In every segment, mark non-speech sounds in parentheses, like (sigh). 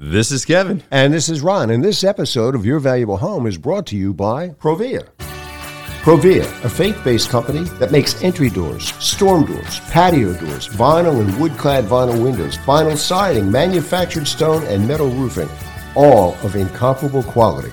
This is Kevin. And this is Ron. And this episode of Your Valuable Home is brought to you by Provia. Provia, a faith based company that makes entry doors, storm doors, patio doors, vinyl and wood clad vinyl windows, vinyl siding, manufactured stone, and metal roofing, all of incomparable quality.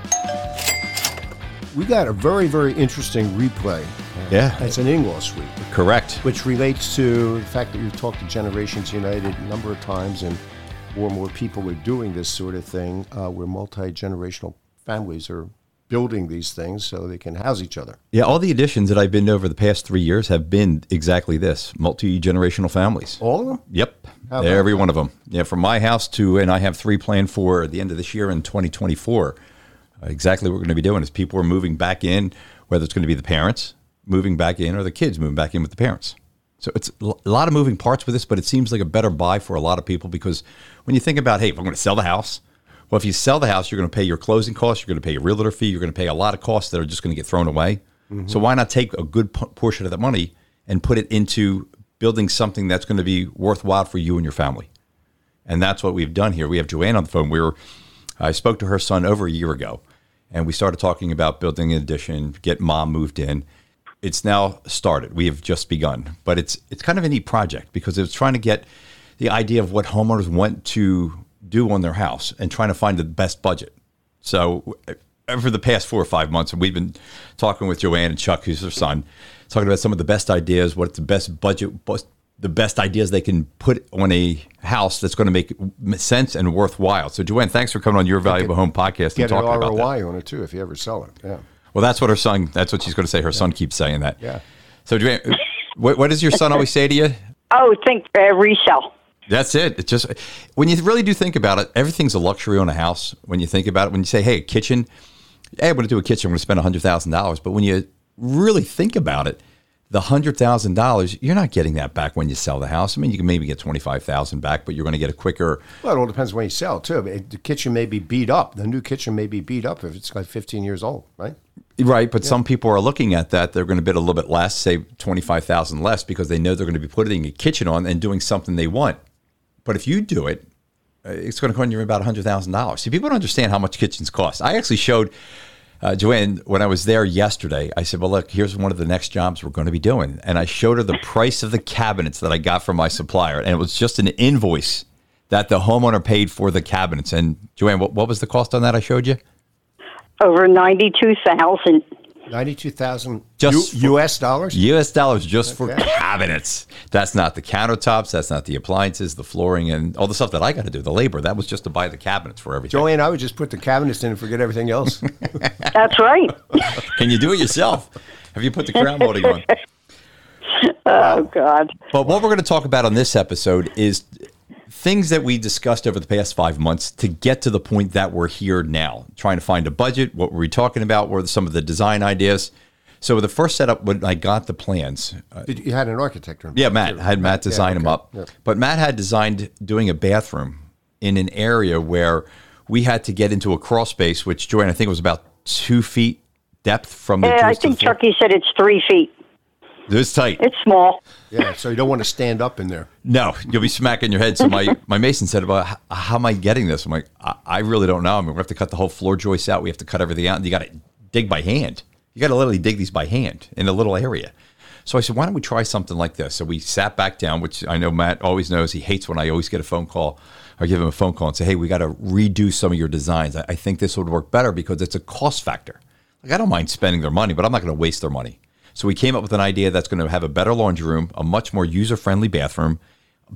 We got a very, very interesting replay. Yeah. It's an in-law suite. Correct. which relates to the fact that we've talked to Generations United a number of times, and more and more people are doing this sort of thing, uh, where multi generational families are building these things so they can house each other. Yeah, all the additions that I've been to over the past three years have been exactly this multi generational families. All of them. Yep. How Every one of them. Yeah, from my house to, and I have three planned for the end of this year in 2024. Exactly what we're going to be doing is people are moving back in, whether it's going to be the parents moving back in or the kids moving back in with the parents. So it's a lot of moving parts with this, but it seems like a better buy for a lot of people because when you think about, hey, if I'm going to sell the house, well, if you sell the house, you're going to pay your closing costs, you're going to pay your realtor fee, you're going to pay a lot of costs that are just going to get thrown away. Mm-hmm. So why not take a good p- portion of that money and put it into building something that's going to be worthwhile for you and your family? And that's what we've done here. We have Joanne on the phone. We were, I spoke to her son over a year ago, and we started talking about building an addition, get mom moved in. It's now started. We have just begun, but it's it's kind of a neat project because it's trying to get the idea of what homeowners want to do on their house and trying to find the best budget. So uh, over the past four or five months, we've been talking with Joanne and Chuck, who's her son, talking about some of the best ideas, what's the best budget, the best ideas they can put on a house that's going to make sense and worthwhile. So, Joanne, thanks for coming on your Valuable Home podcast and Get an talking about that. ROI on it too if you ever sell it. Yeah. Well, that's what her son. That's what she's going to say. Her son keeps saying that. Yeah. So, Joanne, what, what does your son always say to you? Oh, think uh, resell. That's it. It's just when you really do think about it, everything's a luxury on a house. When you think about it, when you say, "Hey, a kitchen," hey, I'm going to do a kitchen. I'm going to spend hundred thousand dollars. But when you really think about it, the hundred thousand dollars, you're not getting that back when you sell the house. I mean, you can maybe get twenty five thousand back, but you're going to get a quicker. Well, it all depends when you sell too. The kitchen may be beat up. The new kitchen may be beat up if it's like 15 years old, right? Right, but some people are looking at that. They're going to bid a little bit less, say twenty five thousand less, because they know they're going to be putting a kitchen on and doing something they want. But if you do it, uh, it's going to cost you about hundred thousand dollars. See, people don't understand how much kitchens cost. I actually showed uh, Joanne when I was there yesterday. I said, "Well, look, here's one of the next jobs we're going to be doing," and I showed her the (laughs) price of the cabinets that I got from my supplier, and it was just an invoice that the homeowner paid for the cabinets. And Joanne, what, what was the cost on that? I showed you. Over ninety-two thousand. 92,000 Just U- US dollars? U.S. dollars just for cabinets. That's not the countertops. That's not the appliances, the flooring, and all the stuff that I got to do. The labor that was just to buy the cabinets for everything. Joanne, I would just put the cabinets in and forget everything else. (laughs) That's right. (laughs) Can you do it yourself? Have you put the crown molding on? (laughs) Oh God. But what we're going to talk about on this episode is things that we discussed over the past five months to get to the point that we're here now, trying to find a budget. What were we talking about? What were some of the design ideas? So the first setup when I got the plans, uh, Did you had an architect? in yeah, Matt too. had Matt design them okay. up, Yeah. but Matt had designed doing a bathroom in an area where we had to get into a crawl space, which Joanne I think was about two feet depth from the. Yeah, I think the. Chucky said it's three feet. It was tight. It's small. Yeah, so you don't want to stand up in there. No, you'll be smacking your head. So my, (laughs) my mason said about how, how am I getting this? I'm like, I, I really don't know. I mean, we have to cut the whole floor joist out. We have to cut everything out. And you got to dig by hand. You got to literally dig these by hand in a little area. So I said, why don't we try something like this? So we sat back down, which I know Matt always knows he hates when I always get a phone call or give him a phone call and say, hey, we got to redo some of your designs. I, I think this would work better because it's a cost factor. Like I don't mind spending their money, but I'm not going to waste their money. So we came up with an idea that's going to have a better laundry room, a much more user friendly bathroom,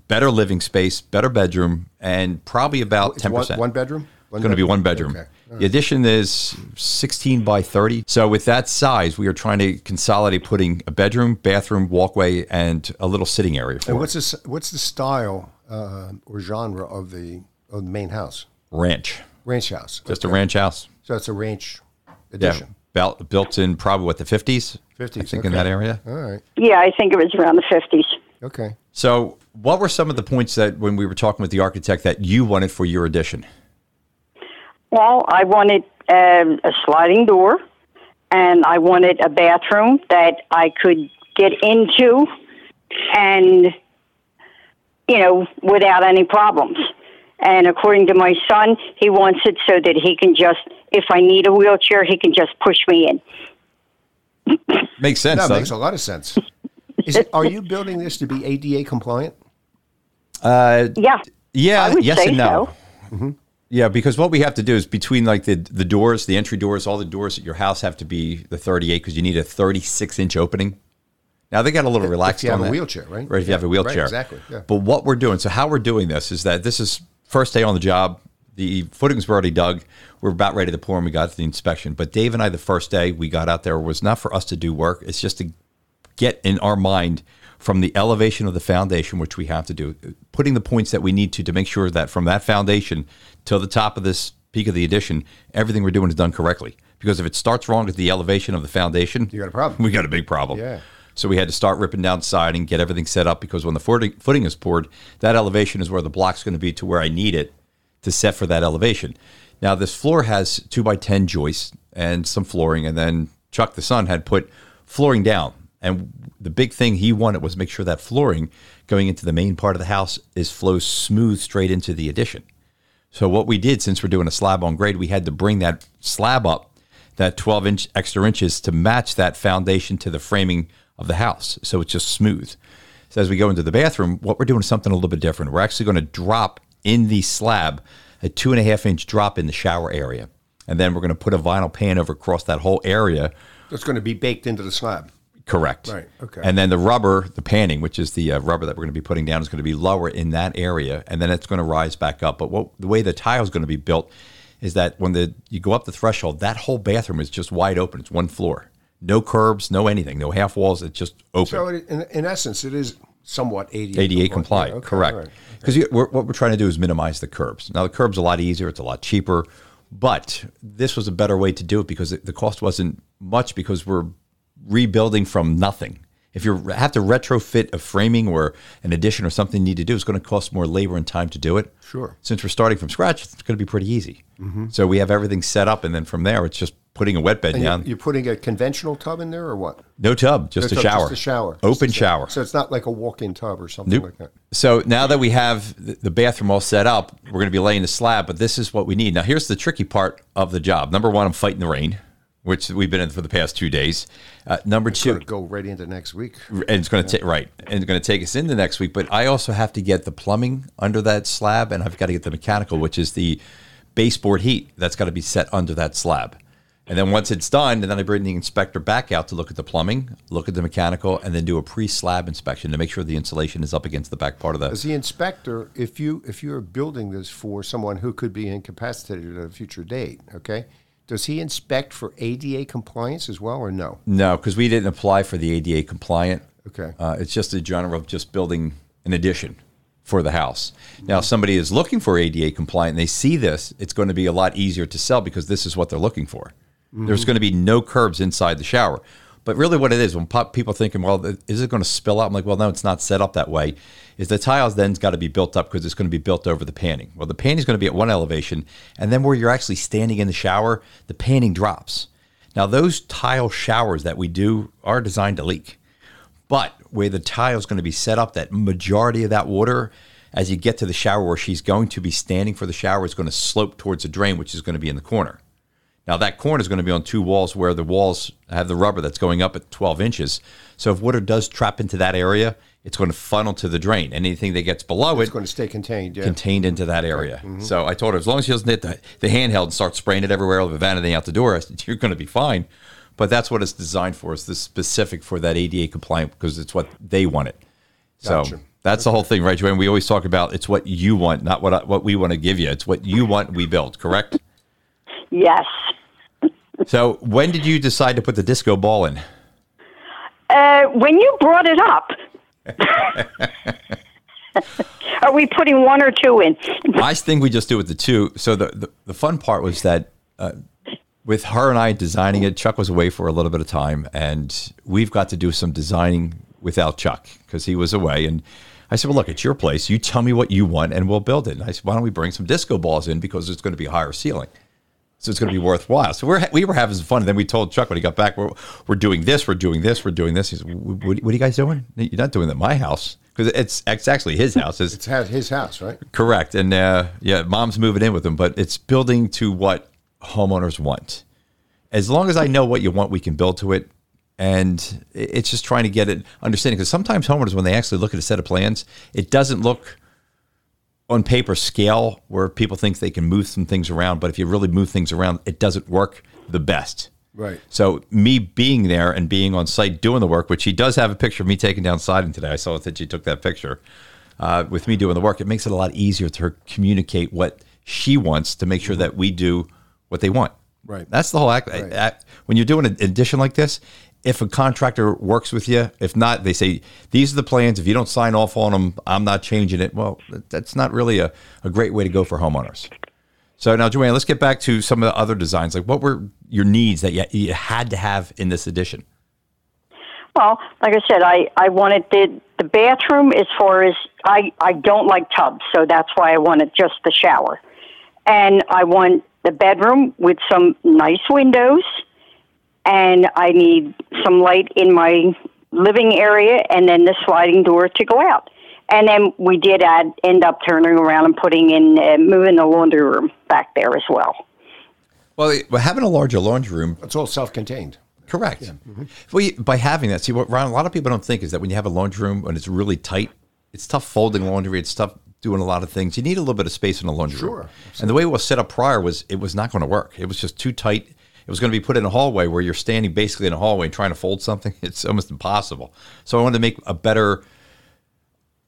better living space, better bedroom, and probably about ten percent. One, bedroom? It's going to be one bedroom. Okay. The addition is 16 by 30. So with that size, we are trying to consolidate putting a bedroom, bathroom, walkway, and a little sitting area for And what's this? What's the style uh, or genre of the of the main house? ranch. Ranch house. Just a ranch house. So it's a ranch Yeah, edition. Built, built in probably what the 50s. 50s, I think in that area. All right. Yeah, I think it was around the 50s. Okay. So, what were some of the points that when we were talking with the architect that you wanted for your addition? Well, I wanted um, a sliding door, and I wanted a bathroom that I could get into, and you know, without any problems. And according to my son, he wants it so that he can just, if I need a wheelchair, he can just push me in. Makes sense. That doesn't makes it? a lot of sense. Is it, are you building this to be ADA compliant? Uh, Yeah. yeah, yes and no. so. Yeah, because what we have to do is between like the the doors, the entry doors, all the doors at your house have to be the 38 because you need a 36 inch opening. Now they got a little relaxed you have on a that. wheelchair, right? Right, if you have a Yeah, right, wheelchair, exactly, yeah. But what we're doing, so how we're doing this is that this is first day on the job. The footings were already dug. We're about ready to pour, and we got to the inspection. But Dave and I, the first day we got out there, was not for us to do work. It's just to get in our mind from the elevation of the foundation, which we have to do, putting the points that we need to to make sure that from that foundation till the top of this peak of the addition, everything we're doing is done correctly. Because if it starts wrong at the elevation of the foundation, You got a problem. We got a big problem. Yeah. So we had to start ripping down siding, get everything set up because when the footing, is poured, that elevation is where the block's going to be to where I need it to set for that elevation. Now this floor has two by ten joists and some flooring, and then Chuck the son had put flooring down. And the big thing he wanted was make sure that flooring going into the main part of the house is flows smooth straight into the addition. So what we did, since we're doing a slab on grade, we had to bring that slab up, that 12 inch extra inches to match that foundation to the framing of the house. So it's just smooth. So as we go into the bathroom, what we're doing is something a little bit different. We're actually going to drop in the slab a two and a half inch drop in the shower area. And then we're going to put a vinyl pan over across that whole area It's going to be baked into the slab. Correct. Right, okay. And then the rubber, the panning, which is the uh, rubber that we're going to be putting down, is going to be lower in that area, and then it's going to rise back up. But what the way the tile is going to be built is that when the you go up the threshold, that whole bathroom is just wide open. It's one floor, no curbs, no anything, no half walls. It's just open. So it, in, in essence, it is somewhat ADA, ADA compliant. compliant, okay, correct. all right. Because what we're trying to do is minimize the curbs. Now the curbs a lot easier; it's a lot cheaper, but this was a better way to do it because it, the cost wasn't much because we're rebuilding from nothing. If you have to retrofit a framing or an addition or something you need to do, it's going to cost more labor and time to do it. Sure. Since we're starting from scratch, it's going to be pretty easy. Mm-hmm. So we have everything set up, and then from there, it's just putting a wet bed And down. you're, you're putting a conventional tub in there or what? no tub, just No a tub, shower. Just a shower. Open shower. So it's not like a walk-in tub or something Nope. like that. So now that we have the bathroom all set up, we're going to be laying the slab, but this is what we need. Now, here's the tricky part of the job. Number one, I'm fighting the rain, which we've been in for the past two days. Uh, number It's two, go right into next week. and it's going to take right, and it's going to take us into next week. But I also have to get the plumbing under that slab, and I've got to get the mechanical, which is the baseboard heat that's got to be set under that slab. And then once it's done, and then I bring the inspector back out to look at the plumbing, look at the mechanical, and then do a pre-slab inspection to make sure the insulation is up against the back part of the As the inspector, if you if you're building this for someone who could be incapacitated at a future date, okay, does he inspect for ADA compliance as well or no? No, because we didn't apply for the ADA compliant. Okay. Uh, it's just a general of just building an addition for the house. Now, if somebody is looking for ADA compliant and they see this, it's going to be a lot easier to sell because this is what they're looking for. There's going to be no curbs inside the shower. But really, what it is, when pop- people thinking, well, is it going to spill out? I'm like, well, no, it's not set up that way. Is the tiles then's got to be built up because it's going to be built over the panning. Well, the panning is going to be at one elevation, and then where you're actually standing in the shower, the panning drops. Now, those tile showers that we do are designed to leak. But where the tile is going to be set up, that majority of that water, as you get to the shower where she's going to be standing for the shower, is going to slope towards the drain, which is going to be in the corner. Now that corner is going to be on two walls where the walls have the rubber that's going up at 12 inches. So if water does trap into that area, it's going to funnel to the drain. Anything that gets below It's it going to stay contained. Yeah. contained into that area. Mm-hmm. So I told her as long as she doesn't hit the, the handheld and start spraying it everywhere with vanity out the door, said, (laughs) you're going to be fine. But that's what it's designed for. It's this specific for that ADA compliant because it's what they wanted. So Gotcha. that's the whole thing, right, Joanne? We always talk about it's what you want, not what I, what we want to give you. It's what you want, we build. Correct. Yes. so when did you decide to put the disco ball in? Uh, when you brought it up, (laughs) are we putting one or two in? I think we just do with the two. So the, the, the fun part was that uh, with her and I designing it, Chuck was away for a little bit of time, and we've got to do some designing without Chuck because he was away. And I said, "Well, look, it's your place. You tell me what you want, and we'll build it." And I said, "Why don't we bring some disco balls in because it's going to be a higher ceiling." So it's going to be worthwhile. So we're we were having some fun, and then we told Chuck when he got back, "We're, we're doing this, we're doing this, we're doing this." He said, "What, what are you guys doing? You're not doing it at my house because it's it's actually his house. It's, It's his house, right? Correct. And uh, yeah, mom's moving in with him, but it's building to what homeowners want. As long as I know what you want, we can build to it. And it's just trying to get it understanding because sometimes homeowners, when they actually look at a set of plans, it doesn't look on paper scale where people think they can move some things around. But if you really move things around, it doesn't work the best. Right. So me being there and being on site doing the work, which he does have a picture of me taking down siding today. I saw that she took that picture uh, with me doing the work. It makes it a lot easier to communicate what she wants to make sure that we do what they want. Right. That's the whole act. Right. act- When you're doing an addition like this, if a contractor works with you, if not, they say these are the plans. If you don't sign off on them, I'm not changing it. Well, that's not really a, a great way to go for homeowners. So now, Joanne, let's get back to some of the other designs. Like, what were your needs that you, you had to have in this edition? Well, like I said, I, I wanted the the bathroom as far as I I don't like tubs, so that's why I wanted just the shower, and I want the bedroom with some nice windows, and I need some light in my living area, and then the sliding door to go out. And then we did add end up turning around and putting in uh, moving the laundry room back there as well. Well, it- well, having a larger laundry room, It's all self-contained. correct. Well, you, by having that, see what Ron, a lot of people don't think is that when you have a laundry room and it's really tight, it's tough folding laundry. It's tough doing a lot of things. You need a little bit of space in a laundry room. Sure, And the way it was set up prior was it was not going to work. It was just too tight. It was going to be put in a hallway where you're standing basically in a hallway and trying to fold something. (laughs) It's almost impossible. So I wanted to make a better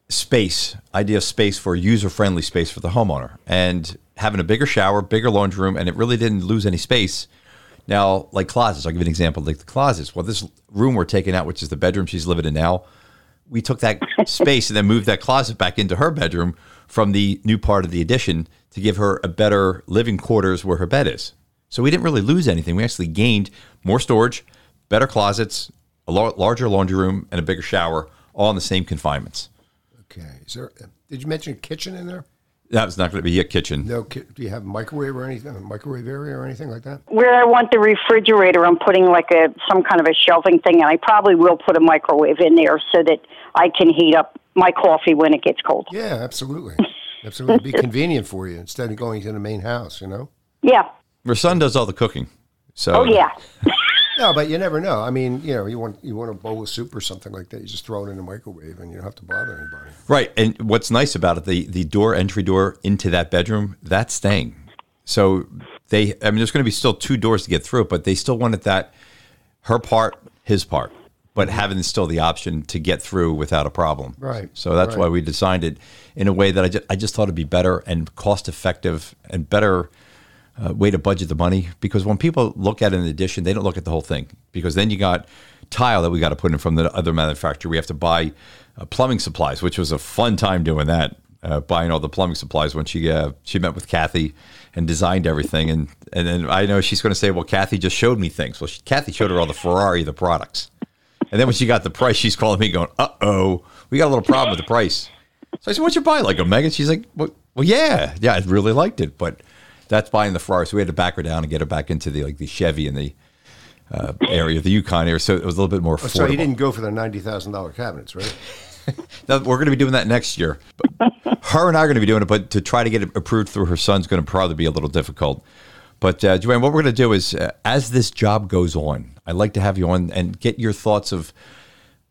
space, idea of space for user friendly space for the homeowner. And having a bigger shower, bigger laundry room, and it really didn't lose any space. Now, like closets, I'll give you an example. Like the closets. Well, this room we're taking out, which is the bedroom she's living in now, we took that (laughs) space and then moved that closet back into her bedroom from the new part of the addition to give her a better living quarters where her bed is. So we didn't really lose anything. We actually gained more storage, better closets, a lar- larger laundry room, and a bigger shower, all in the same confinements. Okay. Is there? Did you mention a kitchen in there? That was not going to be a kitchen. No. Ki- do you have a microwave or anything? A microwave area or anything like that? Where I want the refrigerator, I'm putting like a some kind of a shelving thing, and I probably will put a microwave in there so that I can heat up my coffee when it gets cold. Yeah, absolutely. Absolutely. It'd be (laughs) convenient for you instead of going to the main house. You know. Yeah. Her son does all the cooking. So Oh yeah. (laughs) No, but you never know. I mean, you know, you want you want a bowl of soup or something like that. You just throw it in the microwave, and you don't have to bother anybody. Right. And what's nice about it, the the door entry door into that bedroom, that's staying. So they I mean there's going to be still two doors to get through but they still wanted that her part, his part, but having still the option to get through without a problem. Right, So that's right. why we designed it in a way that I just, I just thought it'd be better and cost effective and better uh, way to budget the money because when people look at an addition, they don't look at the whole thing because then you got tile that we got to put in from the other manufacturer. We have to buy uh, plumbing supplies, which was a fun time doing that, uh, buying all the plumbing supplies when she uh, she met with Kathy and designed everything. And and then I know she's going to say, well, Kathy just showed me things. Well, she, Kathy showed her all the Ferrari, the products. And then when she got the price, she's calling me going, uh oh, we got a little problem with the price. So I said, what'd you buy? Like a Megan? She's like, well, well, yeah, yeah, I really liked it. But that's buying the Ferrari. So we had to back her down and get her back into the like the Chevy and the uh, area, the Yukon area. So it was a little bit more affordable. So you didn't go for the ninety thousand dollar cabinets, right? (laughs) Now, we're going to be doing that next year. (laughs) Her and I are going to be doing it, but to try to get it approved through her son's going to probably be a little difficult. But uh, Joanne, what we're going to do is, uh, as this job goes on, I'd like to have you on and get your thoughts of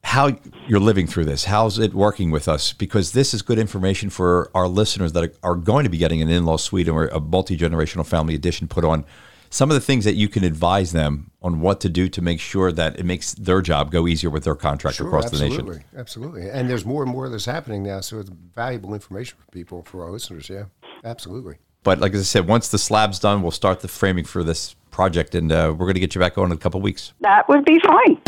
how you're living through this. How's it working with us? Because this is good information for our listeners that are going to be getting an in-law suite or a multi-generational family edition put on. Some of the things that you can advise them on what to do to make sure that it makes their job go easier with their contract Sure, across absolutely, the nation. absolutely. And there's more and more of this happening now, so it's valuable information for people, for our listeners. Yeah, absolutely. But like I said, once the slab's done, we'll start the framing for this project, and uh, we're going to get you back on in a couple weeks. That would be fine.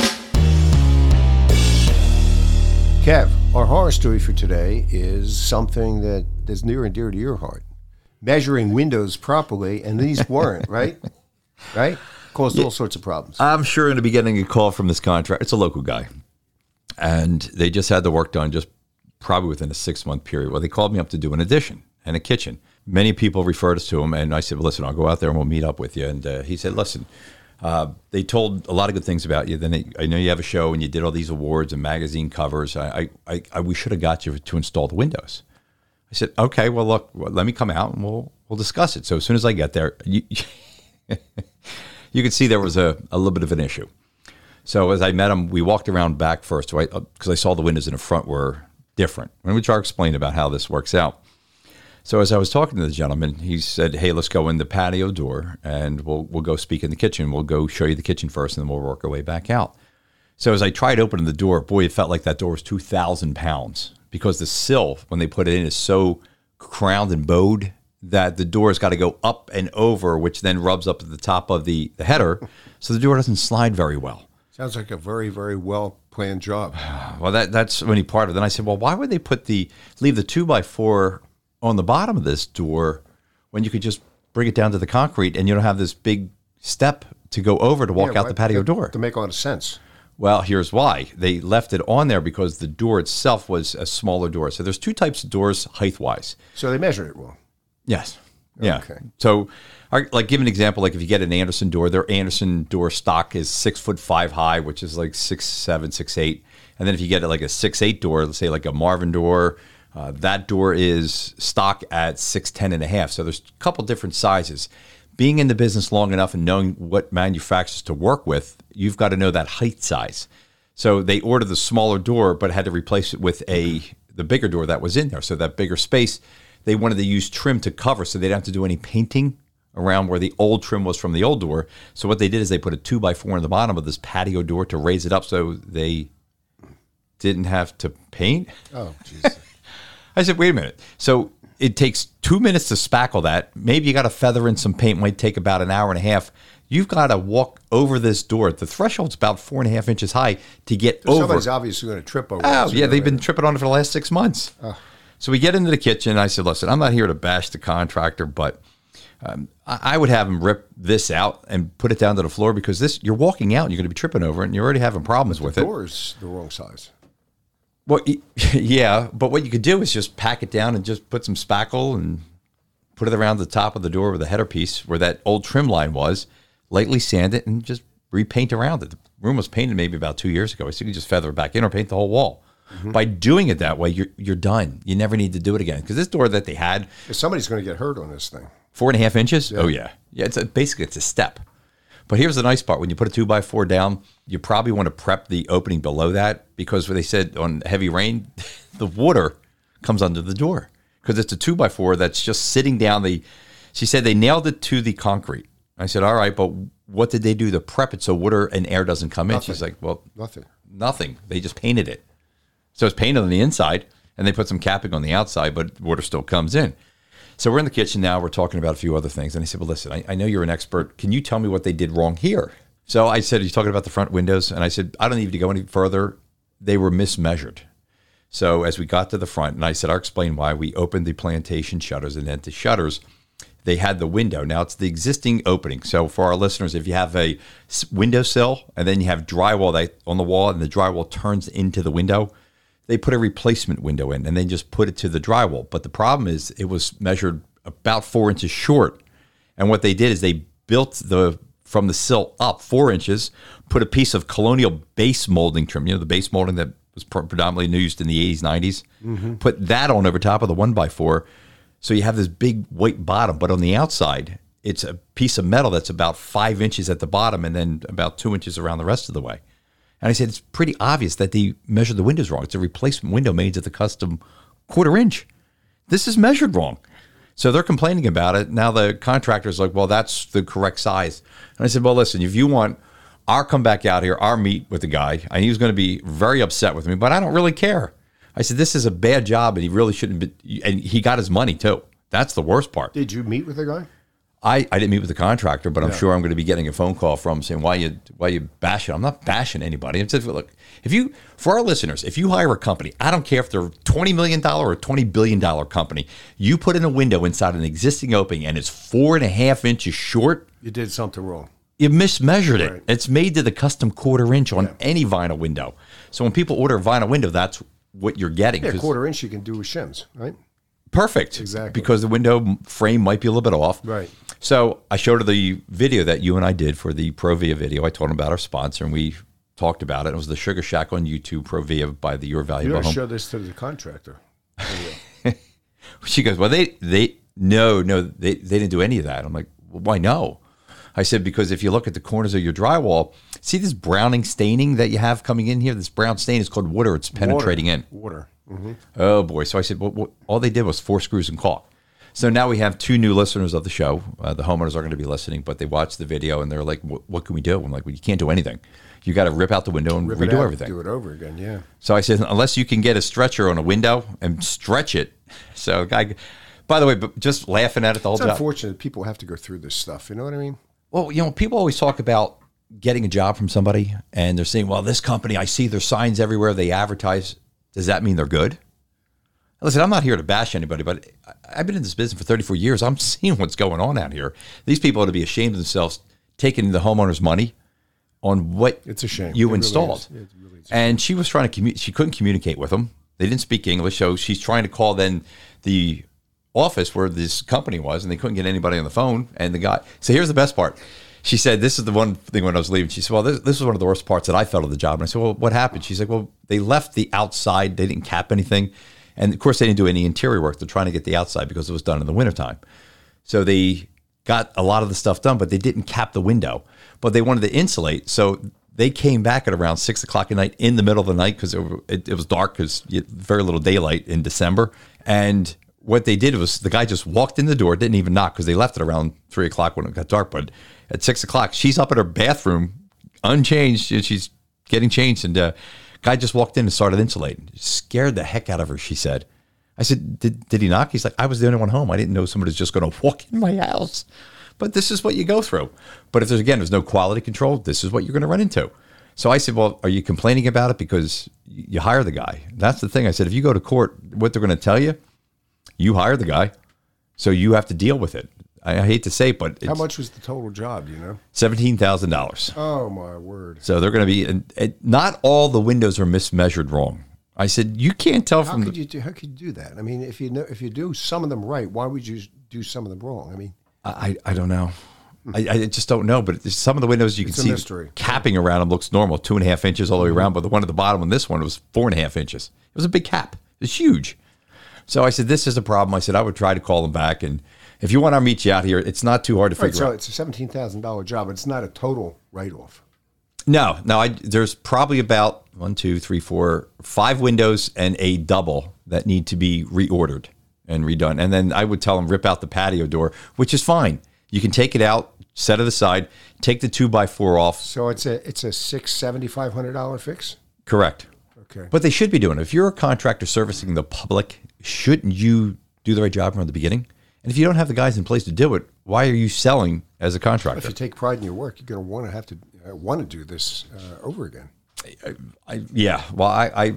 Kev, our horror story for today is something that is near and dear to your heart. Measuring windows properly, and these weren't, (laughs) right? Right? Caused all sorts of problems. I'm sure in the beginning a call from this contractor. It's a local guy, and they just had the work done just probably within a six month period. Well, they called me up to do an addition and a kitchen. Many people referred us to him, and I said, well, "Listen, I'll go out there and we'll meet up with you." And uh, he said, "Listen." Uh, they told a lot of good things about you. Then they, I know you have a show and you did all these awards and magazine covers. I, I, I, I we should have got you to install the windows. I said, okay, well, look, well, let me come out and we'll we'll discuss it. So as soon as I get there, (laughs) you, you could see there was a, a little bit of an issue. So as I met him, we walked around back first because I, saw the windows in the front were different. Tried to explain about how this works out. So as I was talking to the gentleman, he said, "Hey, let's go in the patio door, and we'll we'll go speak in the kitchen. We'll go show you the kitchen first, and then we'll work our way back out." So as I tried opening the door, boy, it felt like that door was two thousand pounds because the sill when they put it in is so crowned and bowed that the door's got to go up and over, which then rubs up at the top of the, the header, so the door doesn't slide very well. Sounds like a very, very well planned job. (sighs) Well, that that's when he part of it. Then I said, well, why would they put the leave the two by four on the bottom of this door when you could just bring it down to the concrete and you don't have this big step to go over to walk Yeah, out right. the patio That- door? To make a lot of sense. Well, here's why. They left it on there because the door itself was a smaller door. So there's two types of doors height wise. So they measured it wrong. Yes. Yeah. Okay. So, I- like, give an example. Like, if you get an Andersen door, their Andersen door stock is six foot five high, which is like six seven, six eight. And then if you get like a six eight door, let's say like a Marvin door, uh, that door is stock at six ten and a half. So there's a couple different sizes. Being in the business long enough and knowing what manufacturers to work with, you've got to know that height size. So they ordered the smaller door, but had to replace it with a the bigger door that was in there. So that bigger space, they wanted to use trim to cover, so they didn't have to do any painting around where the old trim was from the old door. So what they did is they put a two by four in the bottom of this patio door to raise it up, so they didn't have to paint. Oh, Jesus. I said, wait a minute. So it takes two minutes to spackle that. Maybe you got to feather in some paint. Might take about an hour and a half. You've got to walk over this door. The threshold's about four and a half inches high to get over. Somebody's obviously going to trip over. Oh, yeah, they've been tripping on it for the last six months. So we get into the kitchen. I said, listen, I'm not here to bash the contractor, but um, I, I would have him rip this out and put it down to the floor because this you're walking out and you're going to be tripping over it and you're already having problems with The it. door's the wrong size. Well, (laughs) yeah, but what you could do is just pack it down and just put some spackle and put it around the top of the door with the header piece where that old trim line was, lightly sand it, and just repaint around it. The room was painted maybe about two years ago, so you can just feather it back in or paint the whole wall. Mm-hmm. By doing it that way, you're you're done. You never need to do it again because this door that they had If Somebody's going to get hurt on this thing. four and a half inches. Oh yeah, yeah. It's a, basically it's a step. But here's the nice part: when you put a two by four down, you probably want to prep the opening below that because they said on heavy rain, (laughs) the water comes under the door because it's a two by four that's just sitting down. The she said they nailed it to the concrete. I said, all right, but what did they do to prep it so water and air doesn't come in? She's like, well, Nothing. nothing. They just painted it. So it's painted on the inside and they put some capping on the outside, but water still comes in. So we're in the kitchen now. We're talking about a few other things. And I said, Well, listen, I, I know you're an expert. Can you tell me what they did wrong here? So I said, Are talking about the front windows? And I said, I don't need to go any further. They were mismeasured. So as we got to the front, and I said, I'll explain why we opened the plantation shutters and then the shutters, they had the window. Now it's the existing opening. So for our listeners, if you have a windowsill and then you have drywall that on the wall and the drywall turns into the window, they put a replacement window in and then just put it to the drywall. But the problem is it was measured about four inches short. And what they did is they built the from the sill up four inches, put a piece of colonial base molding trim, you know, the base molding that was predominantly used in the 80s, 90s, mm-hmm. put that on over top of the one by four. So you have this big white bottom, but on the outside, it's a piece of metal that's about five inches at the bottom and then about two inches around the rest of the way. And I said, it's pretty obvious that they measured the windows wrong. It's a replacement window made to the custom quarter inch. This is measured wrong. So they're complaining about it. Now the contractor's like, well, that's the correct size. And I said, well, listen, if you want, I'll come back out here, I'll meet with the guy. And he was going to be very upset with me, but I don't really care. I said, this is a bad job and he really shouldn't be. And he got his money too. That's the worst part. Did you meet with the guy? I, I didn't meet with the contractor, but I'm sure I'm going to be getting a phone call from saying why you why you bashing. I'm not bashing anybody. I'm just look if you for our listeners, if you hire a company, I don't care if they're twenty million dollar or twenty billion dollar company, you put in a window inside an existing opening and it's four and a half inches short, You did something wrong. you mismeasured it. Right. It's made to the custom quarter inch on any vinyl window. So when people order a vinyl window, that's what you're getting. Yeah, quarter inch you can do with shims, right? Perfect. Exactly. Because the window frame might be a little bit off. Right. So I showed her the video that you and I did for the Provia video. I told him about our sponsor and we talked about it. It was the Sugar Shack on YouTube, Provia by the Your Value. You don't show this to the contractor. (laughs) She goes, Well, they, they, no, no, they, they didn't do any of that. I'm like, well, Why no? I said, Because if you look at the corners of your drywall, see this browning staining that you have coming in here? This brown stain is called water. It's penetrating in. Water. Oh boy! So I said, well, what, all they did was four screws and caulk. So now we have two new listeners of the show. Uh, the homeowners are going to be listening, but they watched the video and they're like, "What can we do?" I'm like, "Well, you can't do anything. You got to rip out the window and Rip redo out, everything." Do it over again. Yeah. So I said, unless you can get a stretcher on a window and stretch it. (laughs) So guy, by the way, but just laughing at it the whole time. It's job. unfortunate people have to go through this stuff. You know what I mean? Well, you know, people always talk about getting a job from somebody and they're saying, well, this company, I see their signs everywhere, they advertise. Does that mean they're good? Listen, I'm not here to bash anybody, but I've been in this business for 34 years. I'm (laughs) seeing what's going on out here. These people ought to be ashamed of themselves taking the homeowner's money on what It's a shame. you It really installed. is. It really and she was trying to communicate. She couldn't communicate with them. They didn't speak English, so she's trying to call then the office where this company was, and they couldn't get anybody on the phone. And the guy. So here's the best part. She said, "This is the one thing when I was leaving." She said, "Well, this, this was one of the worst parts that I felt of the job." And I said, "Well, what happened?" She's like, "Well, they left the outside. They didn't cap anything, and of course, they didn't do any interior work. They're trying to get the outside because it was done in the wintertime. So they got a lot of the stuff done, but they didn't cap the window. But they wanted to insulate. So they came back at around six o'clock at night in the middle of the night because it, it, it was dark because very little daylight in December. And what they did was the guy just walked in the door, didn't even knock because they left it around three o'clock when it got dark. But at six o'clock, she's up in her bathroom, unchanged. and She's getting changed, and uh, guy just walked in and started insulating. Scared the heck out of her. She said. I said, did, did he knock? He's like, I was the only one home. I didn't know somebody was just going to walk in my house. But this is what you go through. But if there's, again, there's no quality control, this is what you're going to run into. So I said, well, are you complaining about it because you hire the guy? That's the thing. I said, if you go to court, what they're going to tell you, you hire the guy. So you have to deal with it. I, I hate to say it, but How much was the total job? You know? $17,000. Oh my word! So they're going to be, and, and not all the windows are mismeasured wrong. I said, you can't tell How from could the, you do? How could you do that? I mean, if you know, if you do some of them right, why would you do some of them wrong? I mean, I, I don't know. I, I just don't know. But some of the windows you can It's a see mystery. capping around them looks normal, two and a half inches all the way around. But the one at the bottom on this one was four and a half inches. It was a big cap. It was huge. So I said, this is a problem. I said, I would try to call them back. And if you want, I'll meet you out here. It's not too hard to right? figure So out. So it's a seventeen thousand dollar job. But it's not a total write off. No, no. I, there's probably about one, two, three, four, five windows and a double that need to be reordered and redone. And then I would tell them rip out the patio door, which is fine. You can take it out, set it aside, take the two by four off. So it's a it's a six seventy five hundred dollar fix. Correct. Okay. But they should be doing it. If you're a contractor servicing the public, shouldn't you do the right job from the beginning? And if you don't have the guys in place to do it, why are you selling as a contractor? if you take pride in your work, you're going to want to have to uh, want to do this uh, over again. I, yeah. Well, I, I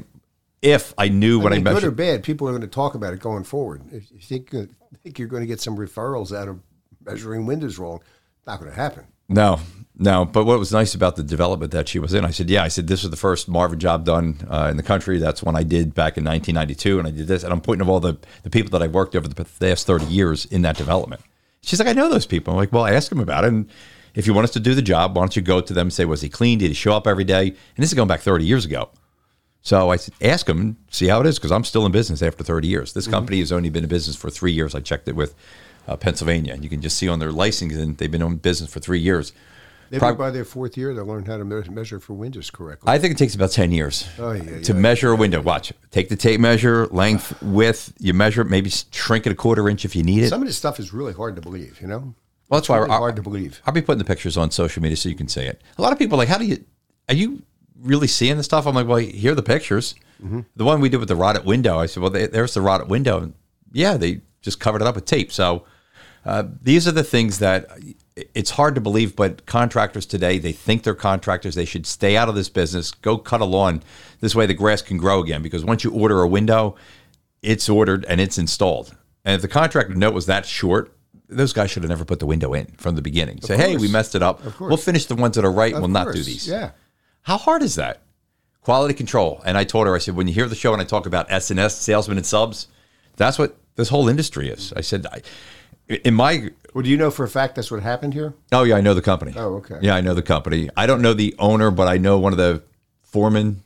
if I knew I what I, mean, good or bad, people are going to talk about it going forward. If you think, uh, think you're going to get some referrals out of measuring windows wrong, not going to happen. No, no. But what was nice about the development that she was in, I said, yeah, I said, this was the first Marvin job done uh, in the country. That's when I did back in 1992. And I did this. And I'm pointing of all the, the people that I've worked over the past 30 years in that development. She's like, I know those people. I'm like, well, ask them about it. And if you want us to do the job, why don't you go to them and say, was he clean? Did he show up every day? And this is going back 30 years ago. So I said, ask them see how it is because I'm still in business after 30 years. This company has only been in business for three years. I checked it with uh, Pennsylvania. And you can just see on their licensing, they've been in business for three years. Maybe Prob- by their fourth year, they'll learn how to measure for windows correctly. I think it takes about 10 years Oh, yeah, to yeah. measure a window. Watch. Take the tape measure, length, width, you measure it, maybe shrink it a quarter inch if you need it. Some of this stuff is really hard to believe, you know? well, that's why really I'll, hard to believe. I'll be putting the pictures on social media so you can see it. A lot of people are like, how do you, are you really seeing the stuff? I'm like, well, here are the pictures. Mm-hmm. The one we did with the rotted window, I said, well, they, there's the rotted window. And yeah, they just covered it up with tape. So uh, these are the things that it's hard to believe, but contractors today, they think they're contractors. They should stay out of this business, go cut a lawn. This way the grass can grow again because once you order a window, it's ordered and it's installed. And if the contractor note was that short, those guys should have never put the window in from the beginning. Say, hey, we messed it up. We'll finish the ones that are right and Of we'll not do these. Yeah. How hard is that? Quality control. And I told her, I said, when you hear the show and I talk about S and S, salesmen and subs, that's what this whole industry is. I said, I, in my Well, do you know for a fact that's what happened here? Oh yeah, I know the company. Oh, okay. Yeah, I know the company. I don't know the owner, but I know one of the foreman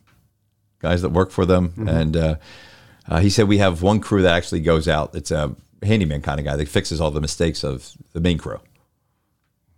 guys that work for them, Mm-hmm. and uh, uh, he said we have one crew that actually goes out. It's a handyman kind of guy that fixes all the mistakes of the main crew.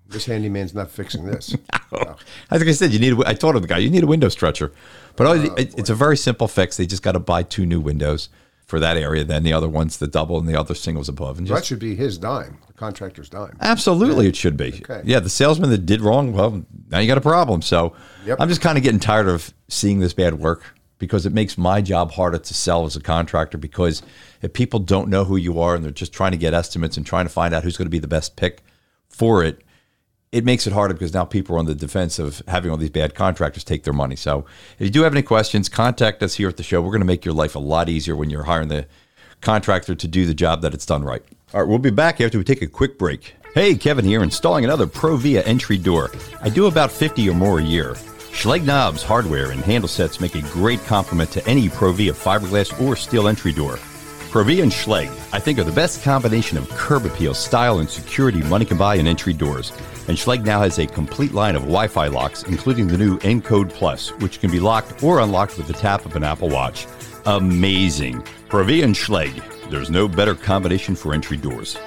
This handyman's not fixing this. (laughs) I think I said you need. a- I told him the guy you need a window stretcher, but all, it, it's a very simple fix. They just got to buy two new windows for that area. Then the other ones the double and the other singles above, and that just should be his dime, the contractor's dime. Absolutely, it should be. Okay. Yeah, the salesman that did wrong, well, now you got a problem. So Yep. I'm just kind of getting tired of seeing this bad work because it makes my job harder to sell as a contractor because if people don't know who you are and they're just trying to get estimates and trying to find out who's going to be the best pick for it, it makes it harder because now people are on the defense of having all these bad contractors take their money. So if you do have any questions, contact us here at the show. We're going to make your life a lot easier when you're hiring the contractor to do the job that it's done right. All right, we'll be back after we take a quick break. Hey, Kevin here, installing another Provia entry door. I do about 50 or more a year. Schlage knobs, hardware, and handle sets make a great complement to any Provia fiberglass or steel entry door. Provia and Schlage, I think, are the best combination of curb appeal, style, and security money can buy in entry doors. And Schlage now has a complete line of Wi Fi locks, including the new Encode Plus, which can be locked or unlocked with the tap of an Apple Watch. Amazing. Provia and Schlage, there's no better combination for entry doors.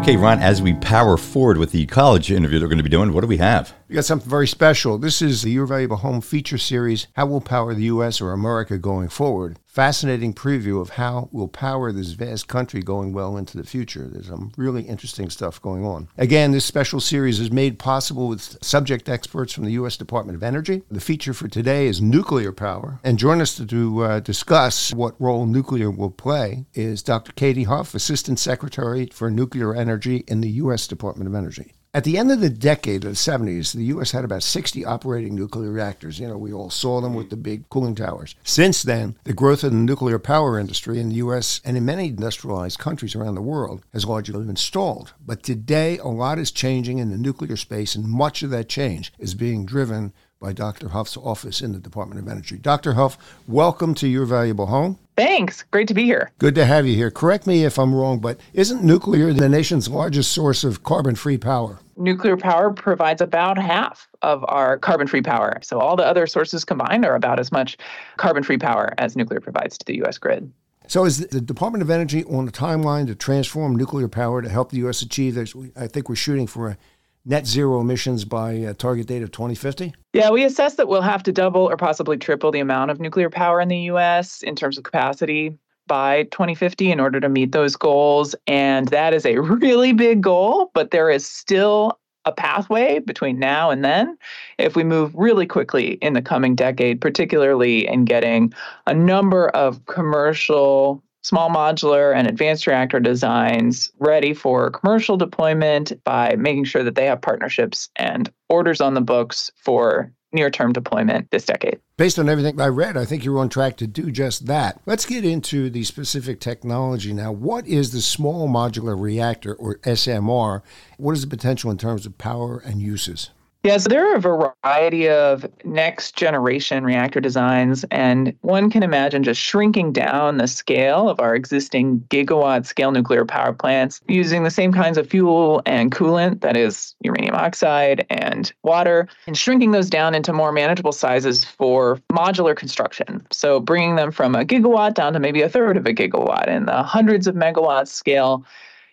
Okay, Ron, as we power forward with the college interview that we're going to be doing, what do we have? We got something very special. This is the Your Valuable Home feature series, How We'll Power the U.S. or America Going Forward. Fascinating preview of how we'll power this vast country going well into the future. There's some really interesting stuff going on. Again, this special series is made possible with subject experts from the U.S. Department of Energy. The feature for today is nuclear power. And join us to, to uh, discuss what role nuclear will play is Dr. Caty Huff, Assistant Secretary for Nuclear Energy in the U.S. Department of Energy. At the end of the decade of the 70s, the U.S. had about 60 operating nuclear reactors. You know, we all saw them with the big cooling towers. Since then, the growth of the nuclear power industry in the U.S. and in many industrialized countries around the world has largely been stalled. But today, a lot is changing in the nuclear space, and much of that change is being driven by Dr. Huff's office in the Department of Energy. Dr. Huff, welcome to Your Valuable Home. Thanks. Great to be here. Good to have you here. Correct me if I'm wrong, but isn't nuclear the nation's largest source of carbon free power? Nuclear power provides about half of our carbon free power. So, all the other sources combined are about as much carbon free power as nuclear provides to the U.S. grid. So, is the Department of Energy on a timeline to transform nuclear power to help the U.S. achieve this? I think we're shooting for a net zero emissions by a target date of 2050. Yeah, we assess that we'll have to double or possibly triple the amount of nuclear power in the U.S. in terms of capacity by 2050 in order to meet those goals. And that is a (laughs) really big goal, but there is still a pathway between now and then if we move really quickly in the coming decade, particularly in getting a number of commercial small modular and advanced reactor designs ready for commercial deployment by making sure that they have partnerships and orders on the books for near term deployment this decade. Based on everything I read, I think you're on track to do just that. Let's get into the specific technology now. What is the small modular reactor or SMR? What is the potential in terms of power and uses? Yeah, so there are a variety of next generation reactor designs, and one can imagine just shrinking down the scale of our existing gigawatt scale nuclear power plants using the same kinds of fuel and coolant, that is, uranium oxide and water, and shrinking those down into more manageable sizes for modular construction. So bringing them from a gigawatt down to maybe a third of a gigawatt in the hundreds of megawatts scale.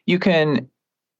You can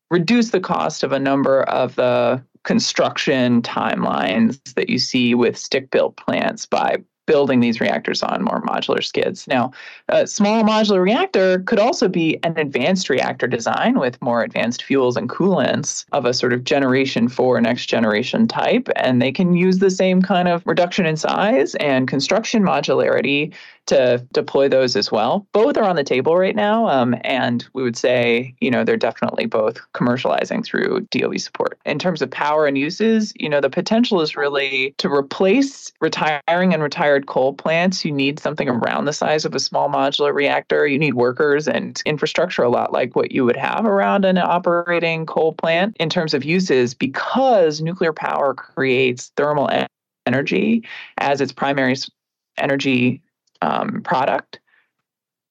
reduce the cost of a number of the construction timelines that you see with stick built plants by building these reactors on more modular skids. Now, a small modular reactor could also be an advanced reactor design with more advanced fuels and coolants of a sort of generation four, next generation type. And they can use the same kind of reduction in size and construction modularity to deploy those as well. Both are on the table right now. Um, and we would say, you know, they're definitely both commercializing through DOE support. In terms of power and uses, you know, the potential is really to replace retiring and retired coal plants. You need something around the size of a small modular reactor. You need workers and infrastructure a lot like what you would have around an operating coal plant in terms of uses because nuclear power creates thermal energy as its primary energy um, product,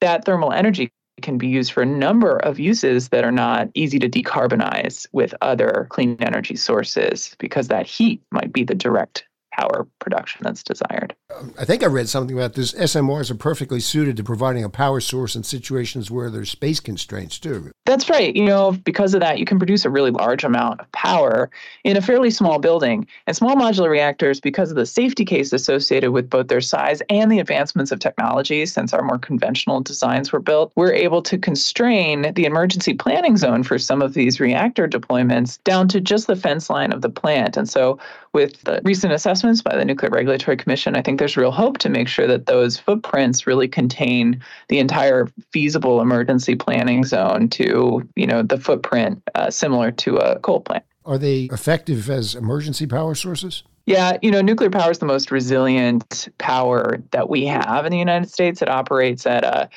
that thermal energy can be used for a number of uses that are not easy to decarbonize with other clean energy sources because that heat might be the direct power production that's desired. I think I read something about this. SMRs are perfectly suited to providing a power source in situations where there's space constraints, too. That's right. You know, because of that, you can produce a really large amount of power in a fairly small building. And small modular reactors, because of the safety case associated with both their size and the advancements of technology, since our more conventional designs were built, we're able to constrain the emergency planning zone for some of these reactor deployments down to just the fence line of the plant. And so, with the recent assessments by the Nuclear Regulatory Commission, I think there's real hope to make sure that those footprints really contain the entire feasible emergency planning zone to, you know, the footprint uh, similar to a coal plant. Are they effective as emergency power sources? Yeah, you know, nuclear power is the most resilient power that we have in the United States. It operates at a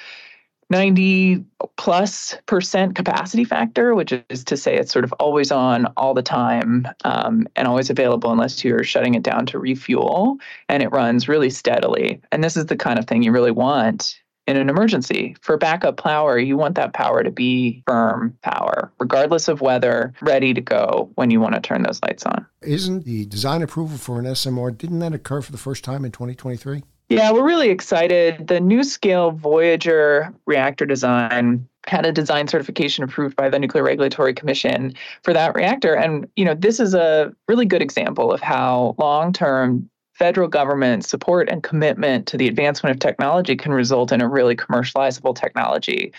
90 plus percent capacity factor, which is to say it's sort of always on all the time um, and always available unless you're shutting it down to refuel. And it runs really steadily. And this is the kind of thing you really want in an emergency. For backup power, you want that power to be firm power, regardless of weather, ready to go when you want to turn those lights on. Isn't the design approval for an SMR, didn't that occur for the first time in 2023? Yeah, we're really excited. The NuScale Voyager reactor design had a design certification approved by the Nuclear Regulatory Commission for that reactor. And, you know, this is a really good example of how long-term federal government support and commitment to the advancement of technology can result in a really commercializable technology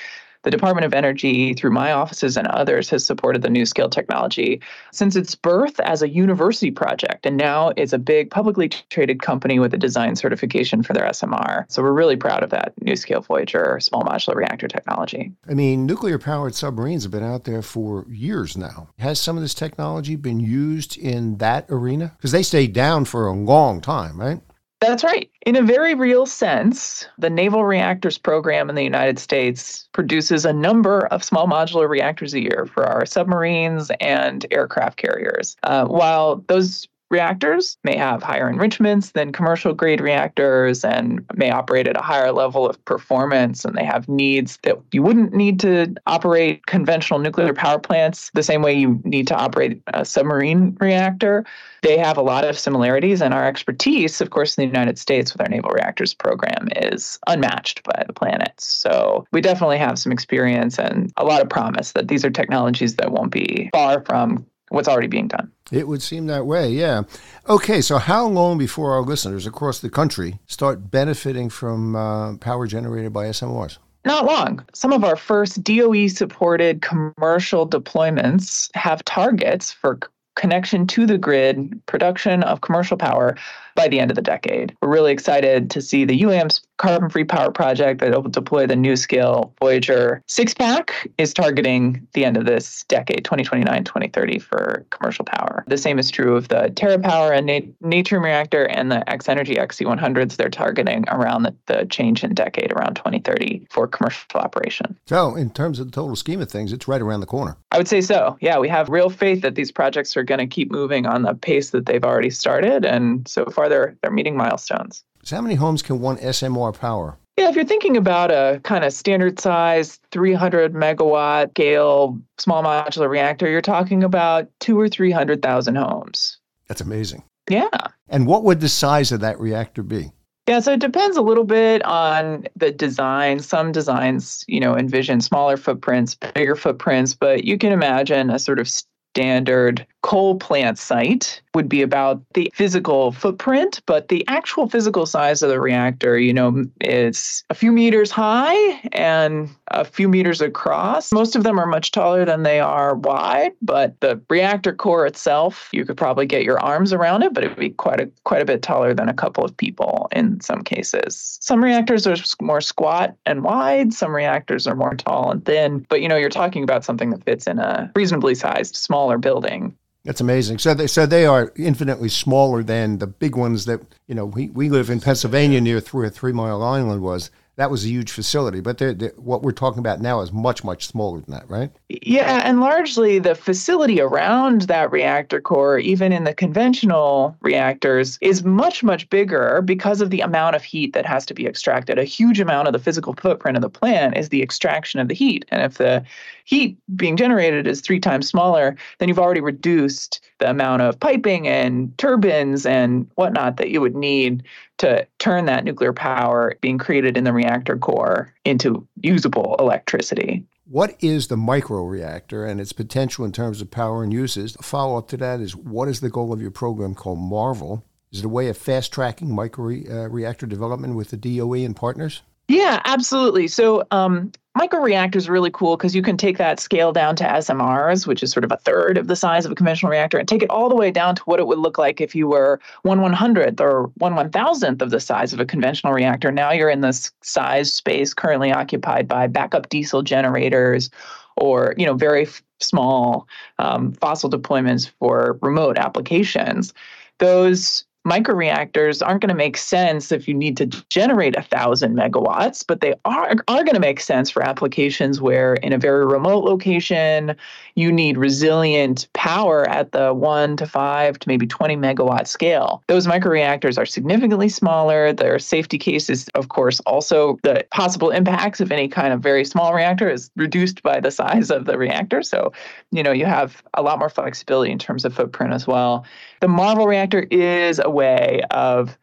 the Department of Energy, through my offices and others, has supported the NuScale technology since its birth as a university project. And now it's a big publicly traded company with a design certification for their SMR. So we're really proud of that NuScale Voyager small modular reactor technology. I mean, nuclear powered submarines have been out there for years now. Has some of this technology been used in that arena? Because they stayed down for a long time, right? That's right. In a very real sense, the Naval Reactors Program in the United States produces a number of small modular reactors a year for our submarines and aircraft carriers. Uh, while those reactors may have higher enrichments than commercial grade reactors and may operate at a higher level of performance and they have needs that you wouldn't need to operate conventional nuclear power plants the same way you need to operate a submarine reactor. They have a lot of similarities and our expertise of course in the united states with our naval reactors program is unmatched by the planet. So we definitely have some experience and a lot of promise that these are technologies that won't be far from what's already being done. It would seem that way, yeah. Okay, so how long before our listeners across the country start benefiting from uh, power generated by SMRs? Not long. Some of our first DOE supported commercial deployments have targets for connection to the grid, production of commercial power by the end of the decade. We're really excited to see the UAMPS carbon free power project that will deploy the NuScale Voyager six pack is targeting the end of this decade, 2029, 2030 for commercial power. The same is true of the TerraPower and Na- Natrium reactor and the X Energy Xe-100s. They're targeting around the, the change in decade, around 2030 for commercial operation. So, in terms of the total scheme of things, it's right around the corner. I would say so. Yeah, we have real faith that these projects are going to keep moving on the pace that they've already started. And so far, they're, they're meeting milestones. So, how many homes can one SMR power? Yeah, if you're thinking about a kind of standard size 300 megawatt scale small modular reactor, you're talking about two or 300,000 homes. That's amazing. Yeah. And what would the size of that reactor be? Yeah, so it depends a little bit on the design. Some designs, you know, envision smaller footprints, bigger footprints, but you can imagine a sort of standard coal plant site would be about the physical footprint, but the actual physical size of the reactor, you know, is a few meters high and a few meters across. Most of them are much taller than they are wide, but the reactor core itself, you could probably get your arms around it, but it would be quite a quite a bit taller than a couple of people in some cases. Some reactors are more squat and wide, some reactors are more tall and thin, but you know, you're talking about something that fits in a reasonably sized smaller building. That's amazing. So they so they are infinitely smaller than the big ones that you know. We, we live in Pennsylvania near where Three Mile Island was. That was a huge facility, but they're, they're, what we're talking about now is much much smaller than that, right? Yeah, and largely the facility around that reactor core, even in the conventional reactors, is much much bigger because of the amount of heat that has to be extracted. A huge amount of the physical footprint of the plant is the extraction of the heat, and if the heat being generated is three times smaller, then you've already reduced the amount of piping and turbines and whatnot that you would need to turn that nuclear power being created in the reactor core into usable electricity. What is the microreactor and its potential in terms of power and uses? A follow up to that is what is the goal of your program called MARVEL? Is it a way of fast tracking micro uh, reactor development with the DOE and partners? Yeah, absolutely. So, um, microreactors are really cool because you can take that scale down to SMRs, which is sort of a third of the size of a conventional reactor, and take it all the way down to what it would look like if you were one one hundredth or one one thousandth of the size of a conventional reactor. Now you're in this size space currently occupied by backup diesel generators, or you know very f- small um, fossil deployments for remote applications. Those microreactors aren't going to make sense if you need to generate a thousand megawatts, but they are are going to make sense for applications where in a very remote location you need resilient power at the one to five to maybe 20 megawatt scale. Those microreactors are significantly smaller. Their safety case is, of course, also the possible impacts of any kind of very small reactor is reduced by the size of the reactor. So, you know, you have a lot more flexibility in terms of footprint as well. The Marvel reactor is a way of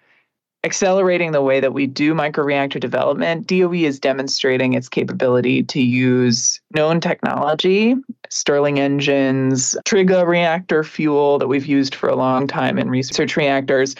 accelerating the way that we do microreactor development. DOE is demonstrating its capability to use known technology, Stirling engines, Triga reactor fuel that we've used for a long time in research reactors.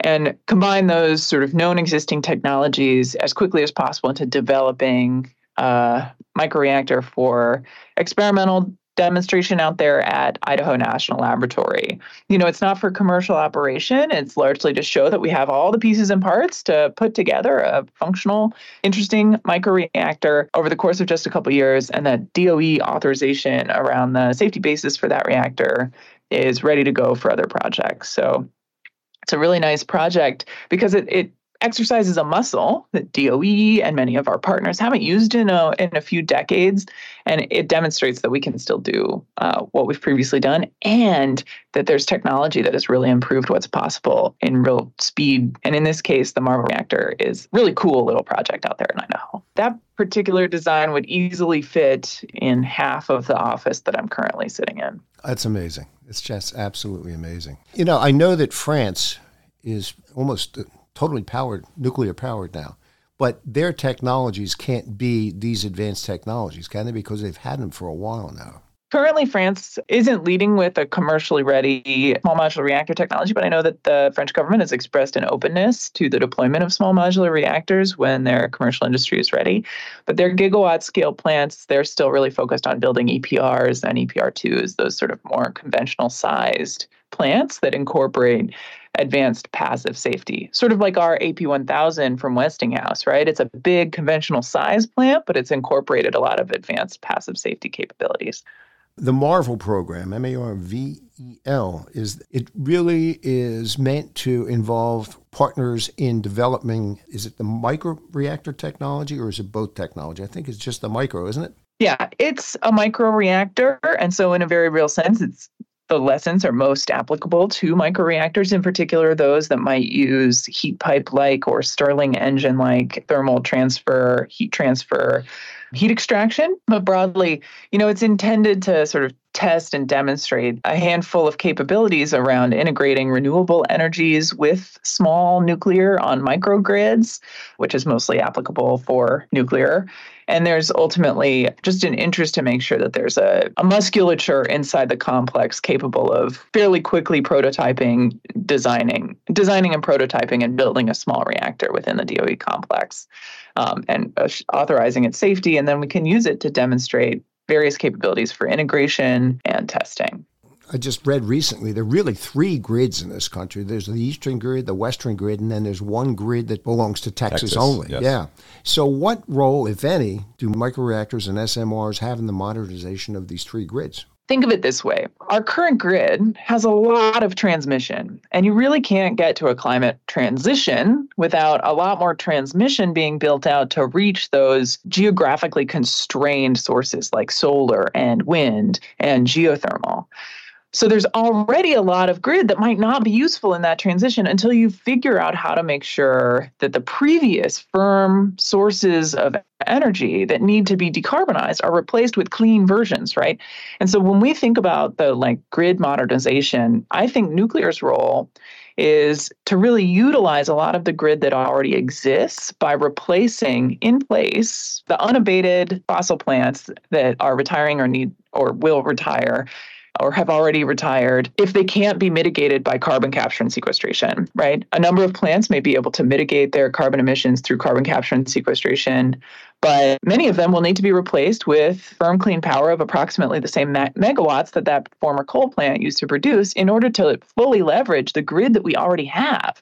And combine those sort of known existing technologies as quickly as possible into developing a microreactor for experimental demonstration out there at Idaho National Laboratory. You know, it's not for commercial operation, it's largely to show that we have all the pieces and parts to put together a functional, interesting microreactor over the course of just a couple years, and that DOE authorization around the safety basis for that reactor is ready to go for other projects. So it's a really nice project because it, it exercise is a muscle that DOE and many of our partners haven't used in a, in a few decades. And it demonstrates that we can still do uh, what we've previously done and that there's technology that has really improved what's possible in real speed. And in this case, the Marvel reactor is really cool little project out there in Idaho. That particular design would easily fit in half of the office that I'm currently sitting in. That's amazing. It's just absolutely amazing. You know, I know that France is almost totally powered, nuclear powered now. But their technologies can't be these advanced technologies, can they? Because they've had them for a while now. Currently, France isn't leading with a commercially ready small modular reactor technology, but I know that the French government has expressed an openness to the deployment of small modular reactors when their commercial industry is ready. But their gigawatt scale plants, they're still really focused on building EPRs and EPR2s, those sort of more conventional sized plants that incorporate advanced passive safety, sort of like our AP1000 from Westinghouse, right? It's a big conventional size plant, but it's incorporated a lot of advanced passive safety capabilities. The Marvel program, M A R V E L, is it really is meant to involve partners in developing is it the micro reactor technology or is it both technology? I think it's just the micro, isn't it? Yeah, it's a micro reactor. And so, in a very real sense, it's the lessons are most applicable to microreactors, in particular those that might use heat pipe like or Stirling engine like thermal transfer, heat transfer, heat extraction. But broadly, you know, it's intended to sort of test and demonstrate a handful of capabilities around integrating renewable energies with small nuclear on microgrids, which is mostly applicable for nuclear. And there's ultimately just an interest to make sure that there's a, a musculature inside the complex capable of fairly quickly prototyping, designing, designing and prototyping and building a small reactor within the DOE complex um, and uh, authorizing its safety. And then we can use it to demonstrate various capabilities for integration and testing. I just read recently there are really three grids in this country. There's the eastern grid, the western grid, and then there's one grid that belongs to Texas, Texas, only. yes. Yeah. So, what role, if any, do microreactors and SMRs have in the modernization of these three grids? Think of it this way our current grid has a lot of transmission, and you really can't get to a climate transition without a lot more transmission being built out to reach those geographically constrained sources like solar and wind and geothermal. So there's already a lot of grid that might not be useful in that transition until you figure out how to make sure that the previous firm sources of energy that need to be decarbonized are replaced with clean versions, right? And so when we think about the like grid modernization, I think nuclear's role is to really utilize a lot of the grid that already exists by replacing in place the unabated fossil plants that are retiring or need or will retire or have already retired if they can't be mitigated by carbon capture and sequestration, right? A number of plants may be able to mitigate their carbon emissions through carbon capture and sequestration, but many of them will need to be replaced with firm clean power of approximately the same me- megawatts that that former coal plant used to produce in order to fully leverage the grid that we already have.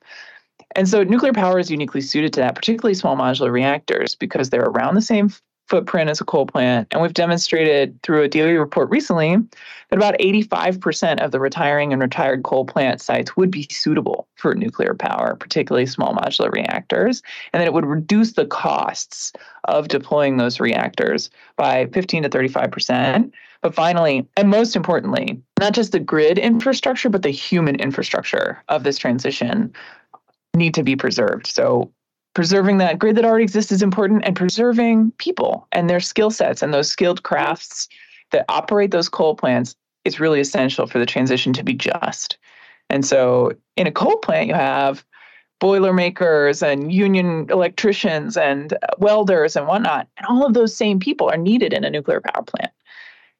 And so nuclear power is uniquely suited to that, particularly small modular reactors, because they're around the same footprint as a coal plant. And we've demonstrated through a DOE report recently that about 85% of the retiring and retired coal plant sites would be suitable for nuclear power, particularly small modular reactors, and that it would reduce the costs of deploying those reactors by 15 to 35%. But finally, and most importantly, not just the grid infrastructure, but the human infrastructure of this transition need to be preserved. So preserving that grid that already exists is important and preserving people and their skill sets and those skilled crafts that operate those coal plants is really essential for the transition to be just. And so in a coal plant, you have boilermakers and union electricians and welders and whatnot. And all of those same people are needed in a nuclear power plant.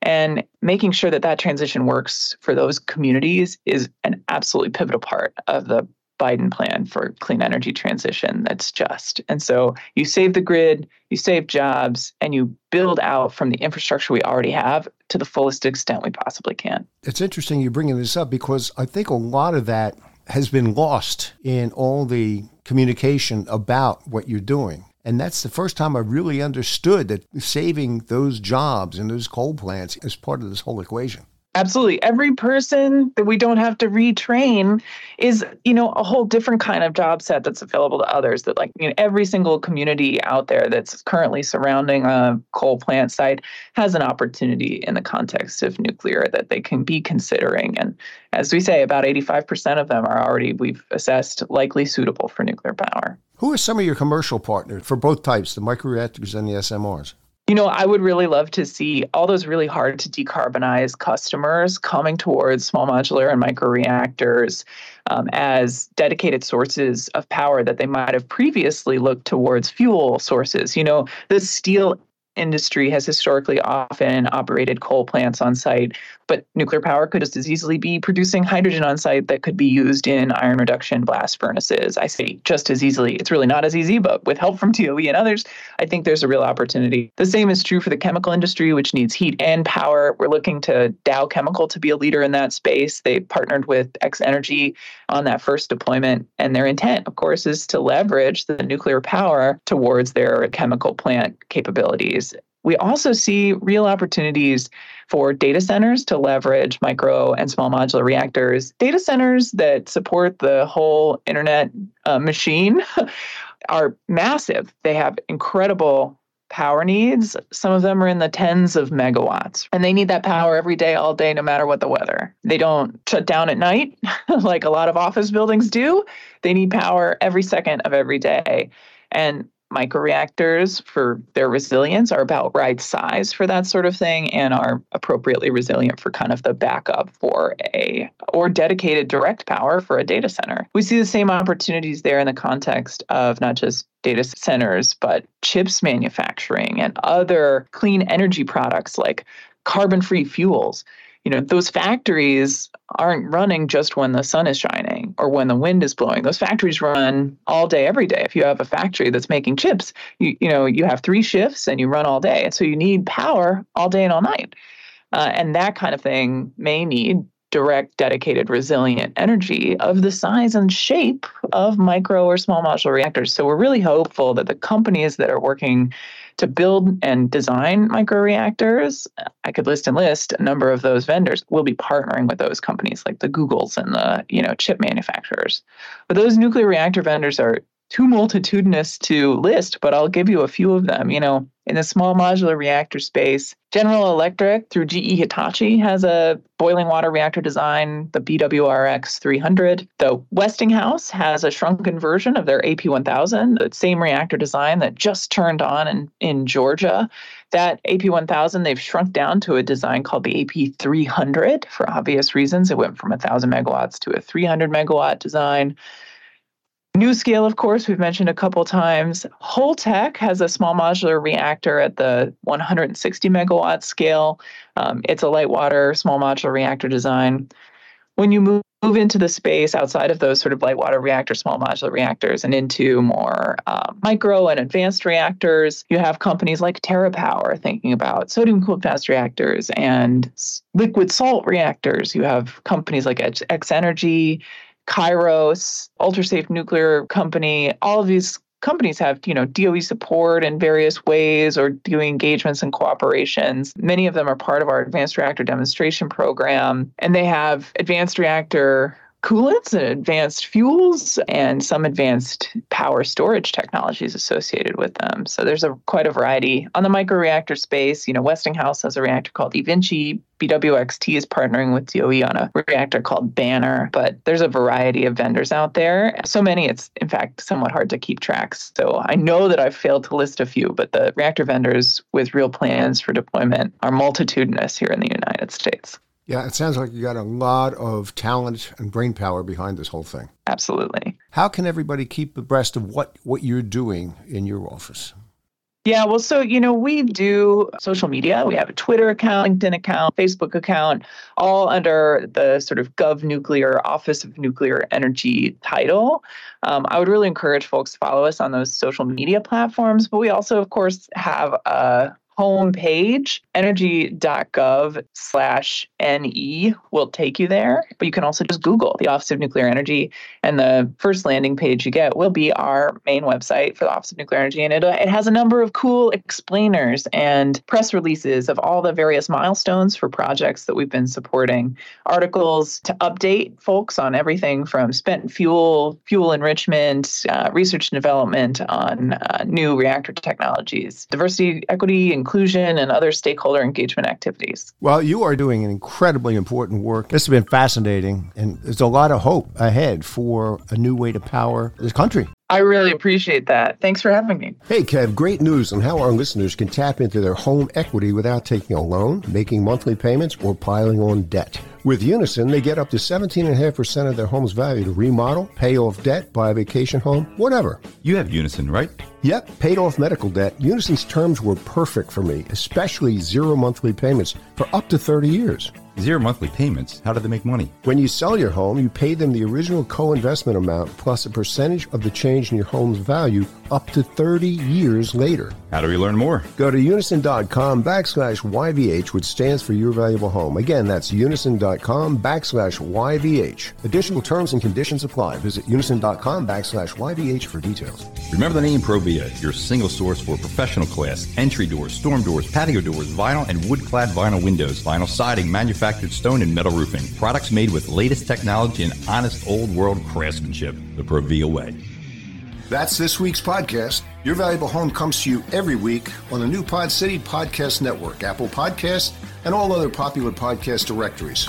And making sure that that transition works for those communities is an absolutely pivotal part of the Biden plan for clean energy transition that's just. And so you save the grid, you save jobs, and you build out from the infrastructure we already have to the fullest extent we possibly can. It's interesting you bringing this up because I think a lot of that has been lost in all the communication about what you're doing. And that's the first time I really understood that saving those jobs and those coal plants is part of this whole equation. Absolutely. Every person that we don't have to retrain is, you know, a whole different kind of job set that's available to others. That, like, you know, every single community out there that's currently surrounding a coal plant site has an opportunity in the context of nuclear that they can be considering. And as we say, about 85% of them are already, we've assessed, likely suitable for nuclear power. Who are some of your commercial partners for both types, the microreactors and the SMRs? You know, I would really love to see all those really hard to decarbonize customers coming towards small modular and microreactors um, as dedicated sources of power that they might have previously looked towards fuel sources. You know, the steel industry has historically often operated coal plants on site, but nuclear power could just as easily be producing hydrogen on site that could be used in iron reduction blast furnaces. I say just as easily. It's really not as easy, but with help from DOE and others, I think there's a real opportunity. The same is true for the chemical industry, which needs heat and power. We're looking to Dow Chemical to be a leader in that space. They partnered with X Energy on that first deployment, and their intent, of course, is to leverage the nuclear power towards their chemical plant capabilities. We also see real opportunities for data centers to leverage micro and small modular reactors. Data centers that support the whole internet uh, machine (laughs) are massive. They have incredible power needs. Some of them are in the tens of megawatts, and they need that power every day, all day, no matter what the weather. They don't shut down at night (laughs) like a lot of office buildings do. They need power every second of every day. And microreactors for their resilience are about right size for that sort of thing and are appropriately resilient for kind of the backup for a or dedicated direct power for a data center. We see the same opportunities there in the context of not just data centers but chips manufacturing and other clean energy products like carbon free fuels you know those factories aren't running just when the sun is shining or when the wind is blowing. Those factories run all day every day. If you have a factory that's making chips you, you know you have three shifts and you run all day. And so you need power all day and all night. Uh, and that kind of thing may need direct dedicated resilient energy of the size and shape of micro or small modular reactors. So we're really hopeful that the companies that are working to build and design microreactors, I could list and list a number of those vendors. We'll be partnering with those companies like the Googles and the you know chip manufacturers. But those nuclear reactor vendors are too multitudinous to list, but I'll give you a few of them. You know, in the small modular reactor space, General Electric through GE Hitachi has a boiling water reactor design, the BWRX 300. The Westinghouse has a shrunken version of their AP1000, the same reactor design that just turned on in, in Georgia. That AP1000, they've shrunk down to a design called the AP300 for obvious reasons. It went from 1,000 megawatts to a 300 megawatt design. NuScale, of course, we've mentioned a couple times. Holtec has a small modular reactor at the 160 megawatt scale. Um, it's a light water small modular reactor design. When you move, move into the space outside of those sort of light water reactor, small modular reactors, and into more uh, micro and advanced reactors, you have companies like TerraPower thinking about sodium cooled fast reactors and liquid salt reactors. You have companies like X Energy Kairos, Ultrasafe Nuclear Company, all of these companies have, you know, DOE support in various ways or DOE engagements and cooperations. Many of them are part of our advanced reactor demonstration program and they have advanced reactor coolants and advanced fuels and some advanced power storage technologies associated with them. So there's a quite a variety. On the microreactor space, you know, Westinghouse has a reactor called eVinci. BWXT is partnering with DOE on a reactor called Banner, but there's a variety of vendors out there. So many, it's in fact somewhat hard to keep track. So I know that I've failed to list a few, but the reactor vendors with real plans for deployment are multitudinous here in the United States. Yeah, it sounds like you got a lot of talent and brain power behind this whole thing. Absolutely. How can everybody keep abreast of what, what you're doing in your office? Yeah, well, so, you know, we do social media. We have a Twitter account, LinkedIn account, Facebook account, all under the sort of Gov Nuclear Office of Nuclear Energy title. Um, I would really encourage folks to follow us on those social media platforms. But we also, of course, have a homepage, energy.gov slash NE will take you there. But you can also just Google the Office of Nuclear Energy, and the first landing page you get will be our main website for the Office of Nuclear Energy. And it, it has a number of cool explainers and press releases of all the various milestones for projects that we've been supporting, articles to update folks on everything from spent fuel, fuel enrichment, uh, research and development on uh, new reactor technologies, diversity, equity, and inclusion and other stakeholder engagement activities. Well, you are doing an incredibly important work. This has been fascinating, and there's a lot of hope ahead for a new way to power this country. I really appreciate that. Thanks for having me. Hey, Kev, great news on how our listeners can tap into their home equity without taking a loan, making monthly payments, or piling on debt. With Unison, they get up to 17.5% of their home's value to remodel, pay off debt, buy a vacation home, whatever. You have Unison, right? Yep, paid off medical debt. Unison's terms were perfect for me, especially zero monthly payments for up to 30 years. Zero monthly payments. How do they make money? When you sell your home, you pay them the original co investment amount plus a percentage of the change in your home's value up to 30 years later. How do we learn more? Go to unison.com backslash YVH, which stands for Your Valuable Home. Again, that's unison.com backslash YVH. Additional terms and conditions apply. Visit unison.com backslash YVH for details. Remember the name Provia, your single source for professional class, entry doors, storm doors, patio doors, vinyl and wood clad vinyl windows, vinyl siding, manufactured stone and metal roofing. Products made with latest technology and honest old world craftsmanship. The Provia way. That's this week's podcast. Your Valuable Home comes to you every week on the new Pod City Podcast Network, Apple Podcasts, and all other popular podcast directories.